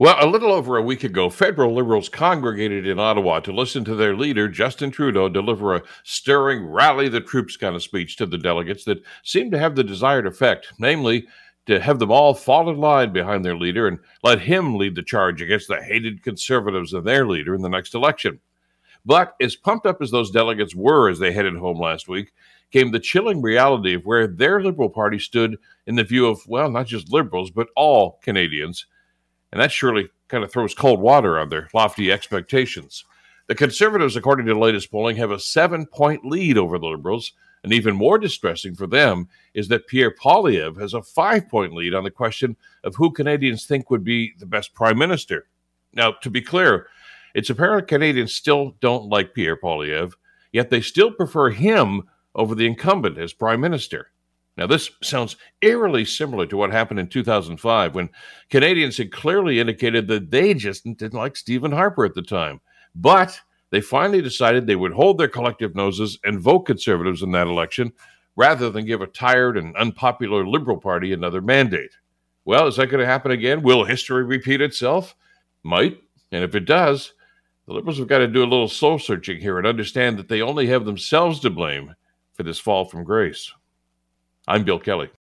Well, a little over a week ago, federal liberals congregated in Ottawa to listen to their leader, Justin Trudeau, deliver a stirring rally the troops kind of speech to the delegates that seemed to have the desired effect, namely, to have them all fall in line behind their leader and let him lead the charge against the hated conservatives and their leader in the next election. But as pumped up as those delegates were as they headed home last week, came the chilling reality of where their Liberal Party stood in the view of, well, not just Liberals, but all Canadians and that surely kind of throws cold water on their lofty expectations. The Conservatives, according to the latest polling, have a seven point lead over the Liberals. And even more distressing for them is that Pierre Poilievre has a five point lead on the question of who Canadians think would be the best prime minister. Now, to be clear, it's apparent Canadians still don't like Pierre Poilievre, yet they still prefer him over the incumbent as prime minister. Now, this sounds eerily similar to what happened in 2005 when Canadians had clearly indicated that they just didn't like Stephen Harper at the time. But they finally decided they would hold their collective noses and vote Conservatives in that election rather than give a tired and unpopular Liberal Party another mandate. Well, is that going to happen again? Will history repeat itself? Might. And if it does, the Liberals have got to do a little soul searching here and understand that they only have themselves to blame for this fall from grace. I'm Bill Kelly.